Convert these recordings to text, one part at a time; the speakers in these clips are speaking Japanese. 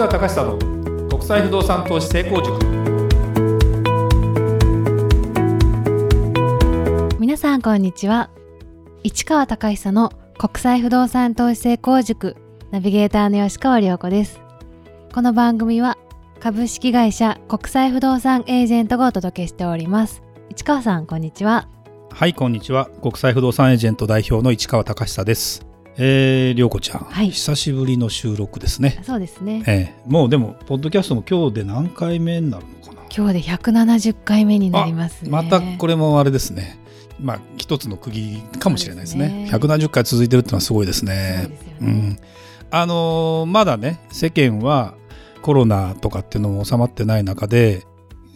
川隆久の国際不動産投資成功塾。皆さんこんにちは。市川隆久の国際不動産投資成功塾ナビゲーターの吉川良子です。この番組は株式会社国際不動産エージェントがお届けしております。市川さんこんにちは。はいこんにちは。国際不動産エージェント代表の市川隆久ですえー、りょうこちゃん、はい。久しぶりの収録ですね。そうですね。ええ。もうでもポッドキャストも今日で何回目になるのかな？今日で170回目になりますね。またこれもあれですね。まあ一つの区切りかもしれないですね。そうですね。170回続いてるっていうのはすごいですね。ですよね、うん。あのーまだね世間はコロナとかっていうのも収まってない中で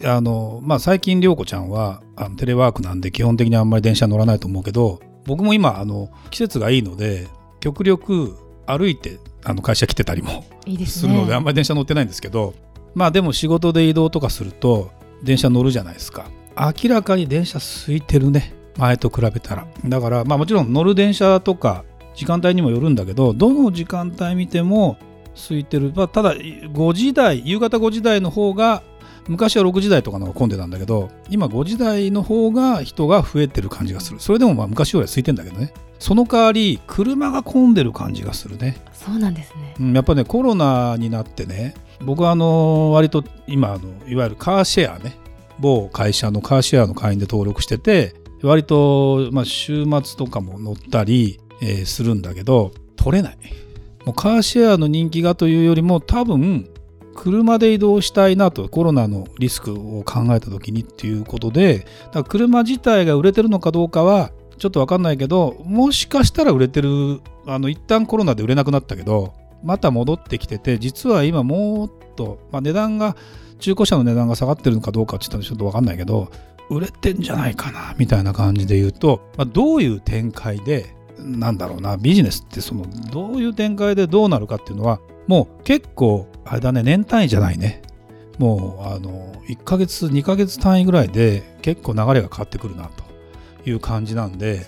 あのまあ最近涼子ちゃんはあのテレワークなんで基本的にあんまり電車乗らないと思うけど僕も今あの季節がいいので極力歩いてあの会社来てたりもするのであんまり電車乗ってないんですけどまあでも仕事で移動とかすると電車乗るじゃないですか。明らかに電車空いてるね。前と比べたら。だからまあもちろん乗る電車とか時間帯にもよるんだけどどの時間帯見ても空いてる、まあ、ただ5時台夕方5時台の方が昔は6時台とかの方が混んでたんだけど今5時台の方が人が増えてる感じがする。それでもまあ昔よりは空いてんだけどねその代わり車が混んでる感じがするね。そうなんですね。うんやっぱねコロナになってね僕はあの割と今あのいわゆるカーシェアね某会社のカーシェアの会員で登録してて割と、まあ、週末とかも乗ったり、えーするんだけど取れない。もうカーシェアの人気がというよりも多分車で移動したいなとコロナのリスクを考えた時にっていうことでだから車自体が売れてるのかどうかはちょっと分かんないけどもしかしたら売れてるあの一旦コロナで売れなくなったけどまた戻ってきてて実は今もっと、まあ、値段が中古車の値段が下がってるのかどうかって言ったらちょっと分かんないけど売れてんじゃないかなみたいな感じで言うと、まあ、どういう展開でなんだろうなビジネスってそのどういう展開でどうなるかっていうのはもう結構あれだね年単位じゃないね。もうあの1ヶ月2ヶ月単位ぐらいで結構流れが変わってくるなと。いう感じなんで、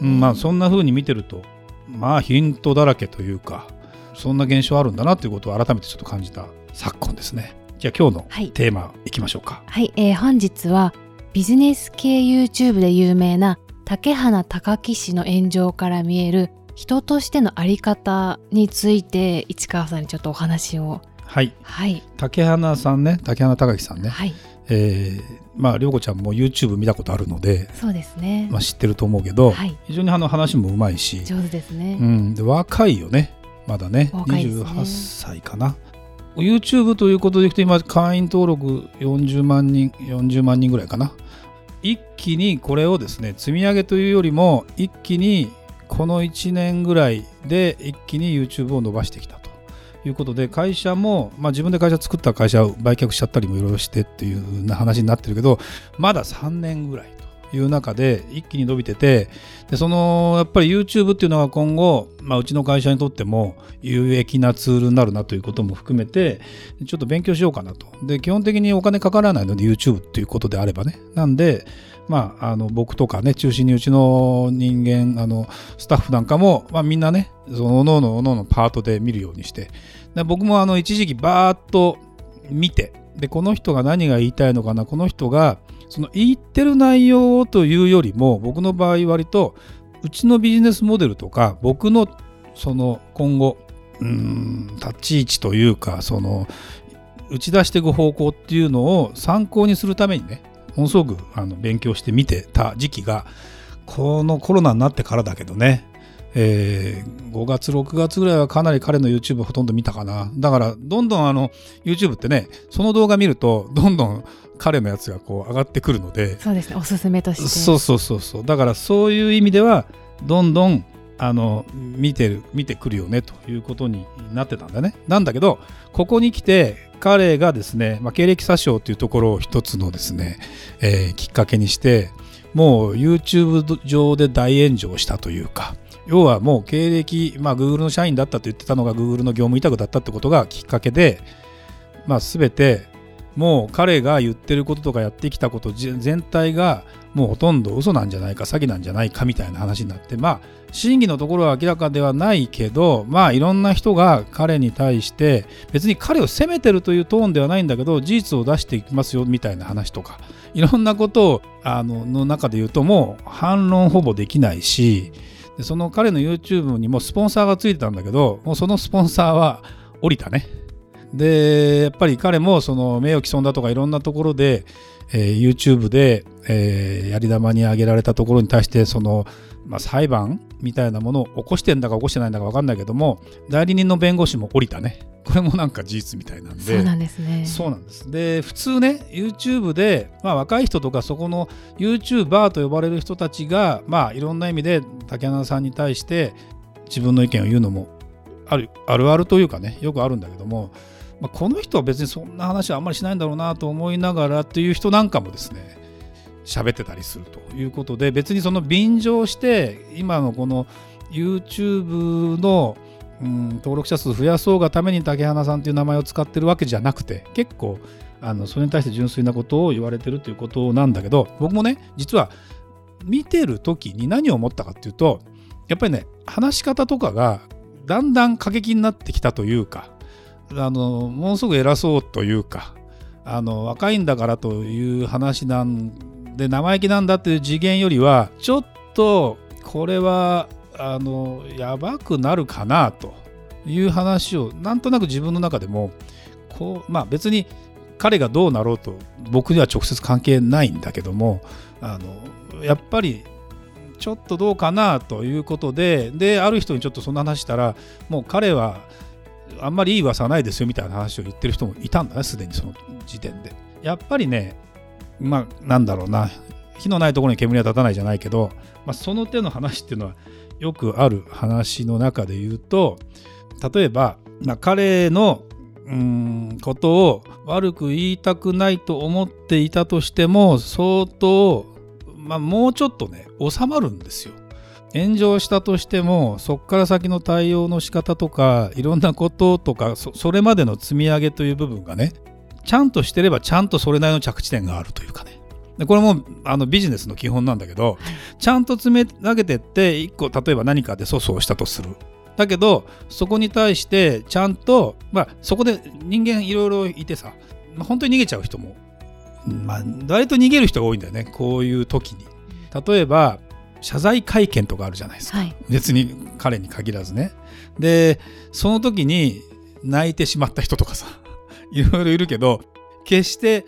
まあそんな風に見てるとまあヒントだらけというかそんな現象あるんだなということを改めてちょっと感じた昨今ですね。じゃあ今日のはい。テーマいきましょうか。はい、えー本日はビジネス系 YouTube で有名な竹花高木氏の炎上から見える人としてのあり方について市川さんにちょっとお話を。はい。はい。竹花さんね竹花隆樹さんね、はいえーまあ涼子ちゃんも YouTube 見たことあるので、そうですね、まあ、知ってると思うけど、はい。非常にあの話もうまいし、上手ですね、うん、で若いよね。まだね。若いですね。28歳かな。YouTube ということでいくと今会員登録40万人40万人ぐらいかな。一気にこれをですね積み上げというよりも一気にこの1年ぐらいで一気に YouTube を伸ばしてきたということで会社も、まあ、自分で会社作った会社を売却しちゃったりもいろいろしてっていう話になってるけどまだ3年ぐらいという中で一気に伸びててでそのやっぱり YouTube っていうのが今後、まあ、うちの会社にとっても有益なツールになるなということも含めてちょっと勉強しようかなと。で基本的にお金かからないので YouTube っていうことであればね。なんでまあ、あの僕とかね中心にうちの人間あのスタッフなんかも、まあ、みんなねそのおのおのおのパートで見るようにしてで僕もあの一時期バーッと見てでこの人が何が言いたいのかなこの人がその言ってる内容というよりも僕の場合割とうちのビジネスモデルとか僕のその今後うん立ち位置というかその打ち出していく方向っていうのを参考にするためにねものすごくあの勉強して見てた時期がこのコロナになってからだけどね、えー5月6月ぐらいはかなり彼の YouTube ほとんど見たかな。だからどんどんあの YouTube ってねその動画見るとどんどん彼のやつがこう上がってくるので。そうですね。おすすめとして。そうそうそうそう。だからそういう意味ではどんどんあの見てる見てくるよねということになってたんだね。なんだけどここに来て彼がですね、まあ、経歴詐称というところを一つのですね、えーきっかけにしてもう YouTube 上で大炎上したというか要はもう経歴、まあ、Google の社員だったと言ってたのが Google の業務委託だったってことがきっかけで、まあ、全てもう彼が言ってることとかやってきたこと全体がもうほとんど嘘なんじゃないか詐欺なんじゃないかみたいな話になってまあ真偽のところは明らかではないけどまあいろんな人が彼に対して別に彼を責めてるというトーンではないんだけど事実を出していきますよみたいな話とかいろんなことをあのの中で言うともう反論ほぼできないしその彼の YouTube にもスポンサーがついてたんだけどもうそのスポンサーは降りたね。でやっぱり彼もその名誉毀損だとかいろんなところで、えー、YouTube で、えー、やり玉に挙げられたところに対してその、まあ、裁判みたいなものを起こしてんだか起こしてないんだか分かんないけども代理人の弁護士も降りたね。これもなんか事実みたいなんで。そうなんですね。そうなんです。で普通ね YouTube で、まあ、若い人とかそこの YouTuber と呼ばれる人たちがまあいろんな意味で竹穴さんに対して自分の意見を言うのもあるあるあるというかねよくあるんだけどもまあ、この人は別にそんな話はあんまりしないんだろうなと思いながらっていう人なんかもですね喋ってたりするということで別にその便乗して今のこの YouTube の、うん、登録者数増やそうがために竹花さんという名前を使ってるわけじゃなくて結構あのそれに対して純粋なことを言われてるということなんだけど僕もね実は見てる時に何を思ったかっていうとやっぱりね話し方とかがだんだん過激になってきたというかあのものすごく偉そうというかあの若いんだからという話なんで生意気なんだっていう次元よりはちょっとこれはあのやばくなるかなという話をなんとなく自分の中でもこうまあ別に彼がどうなろうと僕には直接関係ないんだけどもあのやっぱりちょっとどうかなということでである人にちょっとそんな話したらもう彼はあんまりいい噂はないですよみたいな話を言ってる人もいたんだねすでにその時点でやっぱりねまあなんだろうな火のないところに煙は立たないじゃないけど、まあ、その手の話っていうのはよくある話の中で言うと例えば、まあ、彼のうんことを悪く言いたくないと思っていたとしても相当、まあ、もうちょっとね収まるんですよ。炎上したとしてもそこから先の対応の仕方とかいろんなこととかそれまでの積み上げという部分がねちゃんとしてればちゃんとそれなりの着地点があるというかね。でこれもあのビジネスの基本なんだけどちゃんと積み上げてって1個例えば何かで粗相したとする。だけどそこに対してちゃんとまあそこで人間いろいろいてさ、まあ、本当に逃げちゃう人もまあ割と逃げる人が多いんだよねこういう時に。例えば謝罪会見とかあるじゃないですか、はい、別に彼に限らずね。でその時に泣いてしまった人とかさ いろいろいるけど決して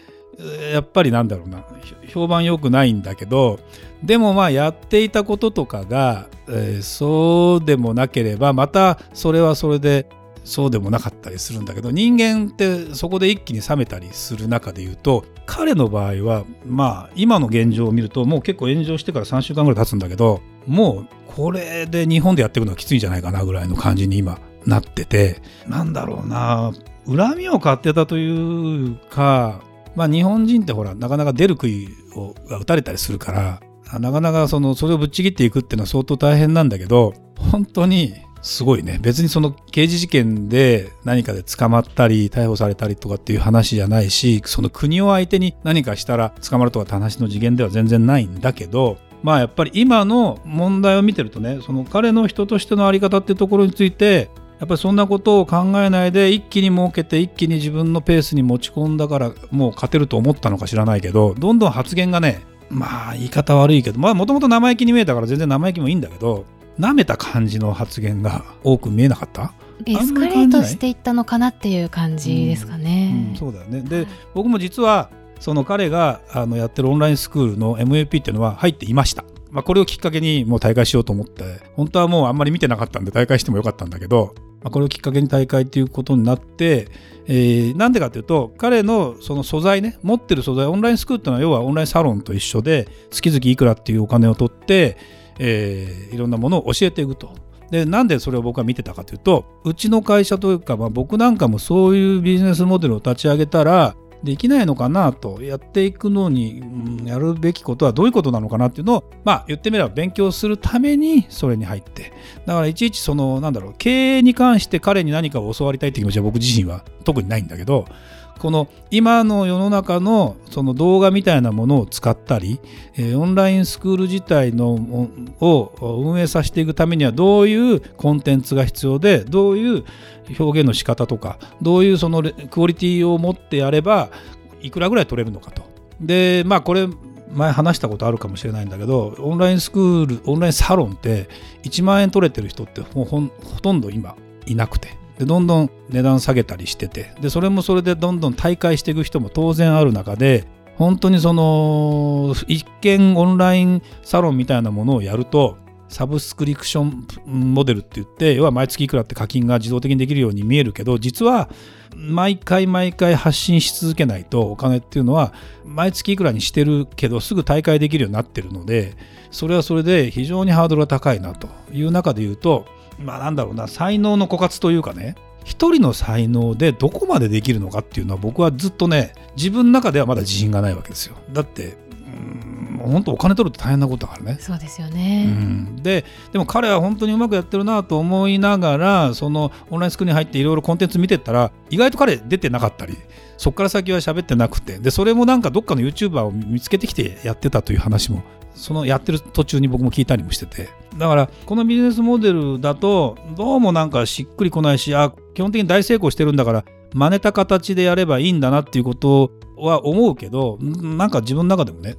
やっぱりなんだろうな。評判良くないんだけどでもまあやっていたこととかが、えー、そうでもなければまたそれはそれでそうでもなかったりするんだけど人間ってそこで一気に冷めたりする中で言うと彼の場合はまあ今の現状を見るともう結構炎上してから3週間ぐらい経つんだけどもうこれで日本でやっていくのはきついんじゃないかなぐらいの感じに今なっててなんだろうな恨みを買ってたというかまあ日本人ってほらなかなか出る杭をが打たれたりするからなかなかそのそれをぶっちぎっていくっていうのは相当大変なんだけど本当にすごいね。別にその刑事事件で何かで捕まったり逮捕されたりとかっていう話じゃないしその国を相手に何かしたら捕まるとかって話の次元では全然ないんだけどまあやっぱり今の問題を見てるとねその彼の人としての在り方っていうところについてやっぱりそんなことを考えないで一気に儲けて一気に自分のペースに持ち込んだからもう勝てると思ったのか知らないけどどんどん発言がねまあ言い方悪いけどまあもともと生意気に見えたから全然生意気もいいんだけど舐めた感じの発言が多く見えなかった？エスカレートしていったのかなっていう感じですかね。うんうん、そうだよねで僕も実はその彼があのやってるオンラインスクールの MAP っていうのは入っていました。まあ、これをきっかけにもう大会しようと思って本当はもうあんまり見てなかったんで大会してもよかったんだけど、まあ、これをきっかけに大会っていうことになって、えー、なんでかというと彼のその素材ね持ってる素材オンラインスクールっていうのは要はオンラインサロンと一緒で月々いくらっていうお金を取ってえー、いろんなものを教えていくと。でなんでそれを僕は見てたかというとうちの会社というか、まあ、僕なんかもそういうビジネスモデルを立ち上げたらできないのかなとやっていくのに、うん、やるべきことはどういうことなのかなっていうのをまあ言ってみれば勉強するためにそれに入ってだからいちいちそのなんだろう経営に関して彼に何かを教わりたいって気持ちは僕自身は特にないんだけどこの今の世の中のその動画みたいなものを使ったり、え、オンラインスクール自体のを運営させていくためにはどういうコンテンツが必要でどういう表現の仕方とかどういうそのクオリティを持ってやればいくらぐらい取れるのかと。でまあこれ前話したことあるかもしれないんだけどオンラインスクールオンラインサロンって1万円取れてる人ってもうほとんど今いなくてでどんどん値段下げたりしててでそれもそれでどんどん大会していく人も当然ある中で本当にその一見オンラインサロンみたいなものをやるとサブスクリプションモデルって言って要は毎月いくらって課金が自動的にできるように見えるけど実は毎回毎回発信し続けないとお金っていうのは毎月いくらにしてるけどすぐ大会できるようになってるのでそれはそれで非常にハードルが高いなという中で言うとまあなんだろうな才能の枯渇というかね一人の才能でどこまでできるのかっていうのは僕はずっとね自分の中ではまだ自信がないわけですよ。だって本当お金取るって大変なことだからね。そうですよね、うん、ででも彼は本当にうまくやってるなと思いながらそのオンラインスクールに入っていろいろコンテンツ見てったら意外と彼出てなかったりそこから先は喋ってなくてでそれもなんかどっかの YouTuber を見つけてきてやってたという話もそのやってる途中に僕も聞いたりもしてて。だからこのビジネスモデルだとどうもなんかしっくりこないしあ基本的に大成功してるんだから真似た形でやればいいんだなっていうことは思うけどなんか自分の中でもね、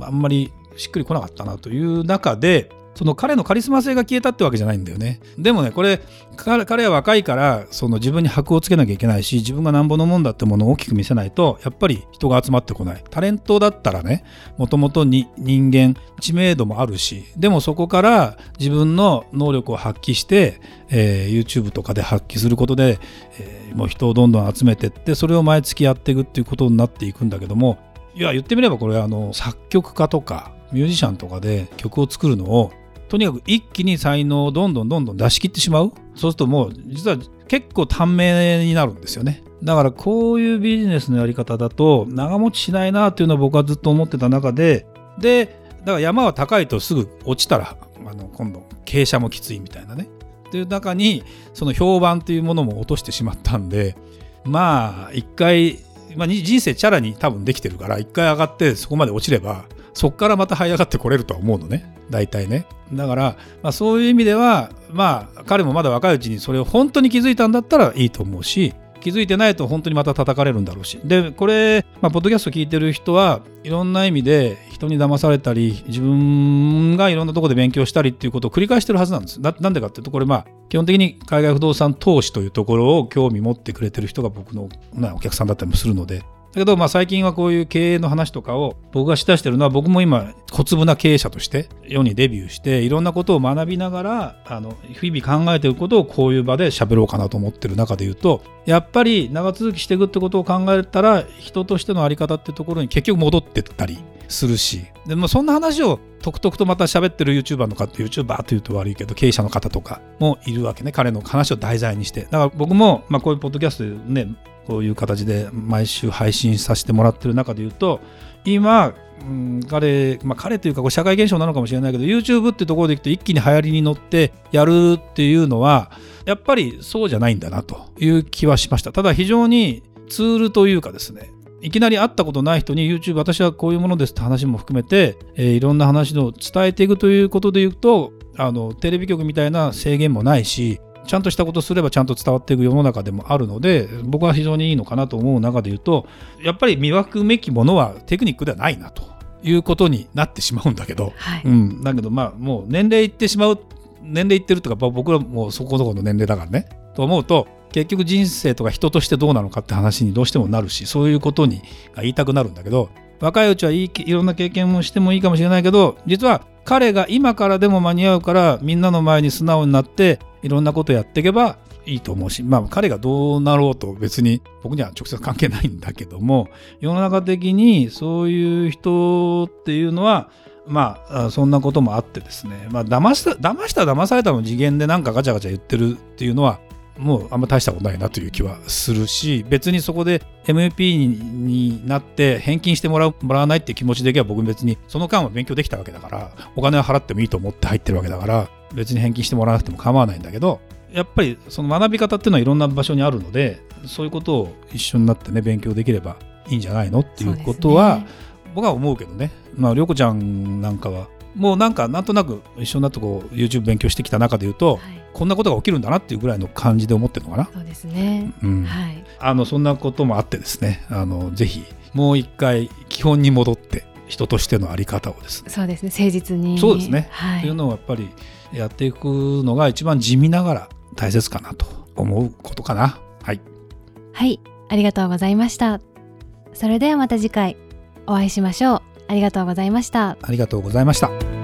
あんまりしっくりこなかったなという中でその彼のカリスマ性が消えたってわけじゃないんだよね。でもね、これ、彼は若いから、その自分に箔をつけなきゃいけないし、自分がなんぼのもんだってものを大きく見せないと、やっぱり人が集まってこない。タレントだったらね、もともとに人間、知名度もあるし、でもそこから自分の能力を発揮して、えー、YouTube とかで発揮することで、えー、もう人をどんどん集めてって、それを毎月やっていくっていうことになっていくんだけども、いや、言ってみればこれ、あの、作曲家とか、ミュージシャンとかで曲を作るのをとにかく一気に才能をどんどんどんどん出し切ってしまう。そうするともう実は結構短命になるんですよね。だからこういうビジネスのやり方だと長持ちしないなっていうのは僕はずっと思ってた中ででだから山は高いとすぐ落ちたらあの今度傾斜もきついみたいなね。っていう中にその評判というものも落としてしまったんでまあ一回、まあ、人生チャラに多分できてるから一回上がってそこまで落ちればそこからまた這い上がってこれるとは思うのね。大体ね。だから、まあ、そういう意味ではまあ彼もまだ若いうちにそれを本当に気づいたんだったらいいと思うし気づいてないと本当にまた叩かれるんだろうし。でこれ、まあ、ポッドキャスト聞いてる人はいろんな意味で人に騙されたり自分がいろんなとこで勉強したりっていうことを繰り返してるはずなんです。なんでかっていうとこれまあ基本的に海外不動産投資というところを興味持ってくれてる人が僕の、お客さんだったりもするので。だけど、まあ、最近はこういう経営の話とかを僕がしだしてるのは僕も今小粒な経営者として世にデビューしていろんなことを学びながらあの日々考えていることをこういう場で喋ろうかなと思ってる中で言うとやっぱり長続きしていくってことを考えたら人としての在り方ってところに結局戻ってったりするしでもそんな話をとくとくとまた喋ってる YouTuber の方 YouTuber というと悪いけど経営者の方とかもいるわけね。彼の話を題材にして。だから僕も、まあ、こういうポッドキャストでねこういう形で毎週配信させてもらってる中で言うと今、うん、彼、まあ、彼というかこう社会現象なのかもしれないけど YouTube っていうところでいくと一気に流行りに乗ってやるっていうのはやっぱりそうじゃないんだなという気はしました。ただ非常にツールというかですねいきなり会ったことない人に YouTube 私はこういうものですって話も含めて、えー、いろんな話を伝えていくということで言うとあのテレビ局みたいな制限もないしちゃんとしたことすればちゃんと伝わっていく世の中でもあるので僕は非常にいいのかなと思う中で言うとやっぱり磨くべきものはテクニックではないなということになってしまうんだけど、はい、うん、だけどまあもう年齢いってしまう年齢いってるとか僕らもそこそこの年齢だからねと思うと結局人生とか人としてどうなのかって話にどうしてもなるしそういうことに言いたくなるんだけど若いうちはいいいろんな経験もしてもいいかもしれないけど実は彼が今からでも間に合うからみんなの前に素直になっていろんなことやっていけばいいと思うし、まあ彼がどうなろうと別に僕には直接関係ないんだけども、世の中的にそういう人っていうのは、まあ、そんなこともあってですね、まあ、騙した、騙した、騙されたの次元でなんかガチャガチャ言ってるっていうのは、もうあんま大したことないなという気はするし別にそこで MP になって返金してもらうもらわないっていう気持ちだけは僕別にその間は勉強できたわけだからお金は払ってもいいと思って入ってるわけだから別に返金してもらわなくても構わないんだけどやっぱりその学び方っていうのはいろんな場所にあるのでそういうことを一緒になってね勉強できればいいんじゃないのっていうことは、ね、僕は思うけどね。まあ涼子ちゃんなんかはもうなんかなんとなく一緒になってこう YouTube 勉強してきた中で言うと、はい、こんなことが起きるんだなっていうぐらいの感じで思ってるのかな。そうですね、うん。はい、あのそんなこともあってですねあのぜひもう一回基本に戻って人としての在り方をですね。そうですね。誠実に。そうですね、はい、っていうのをやっぱりやっていくのが一番地味ながら大切かなと思うことかな。はい。はい。ありがとうございました。それではまた次回お会いしましょうありがとうございました。ありがとうございました。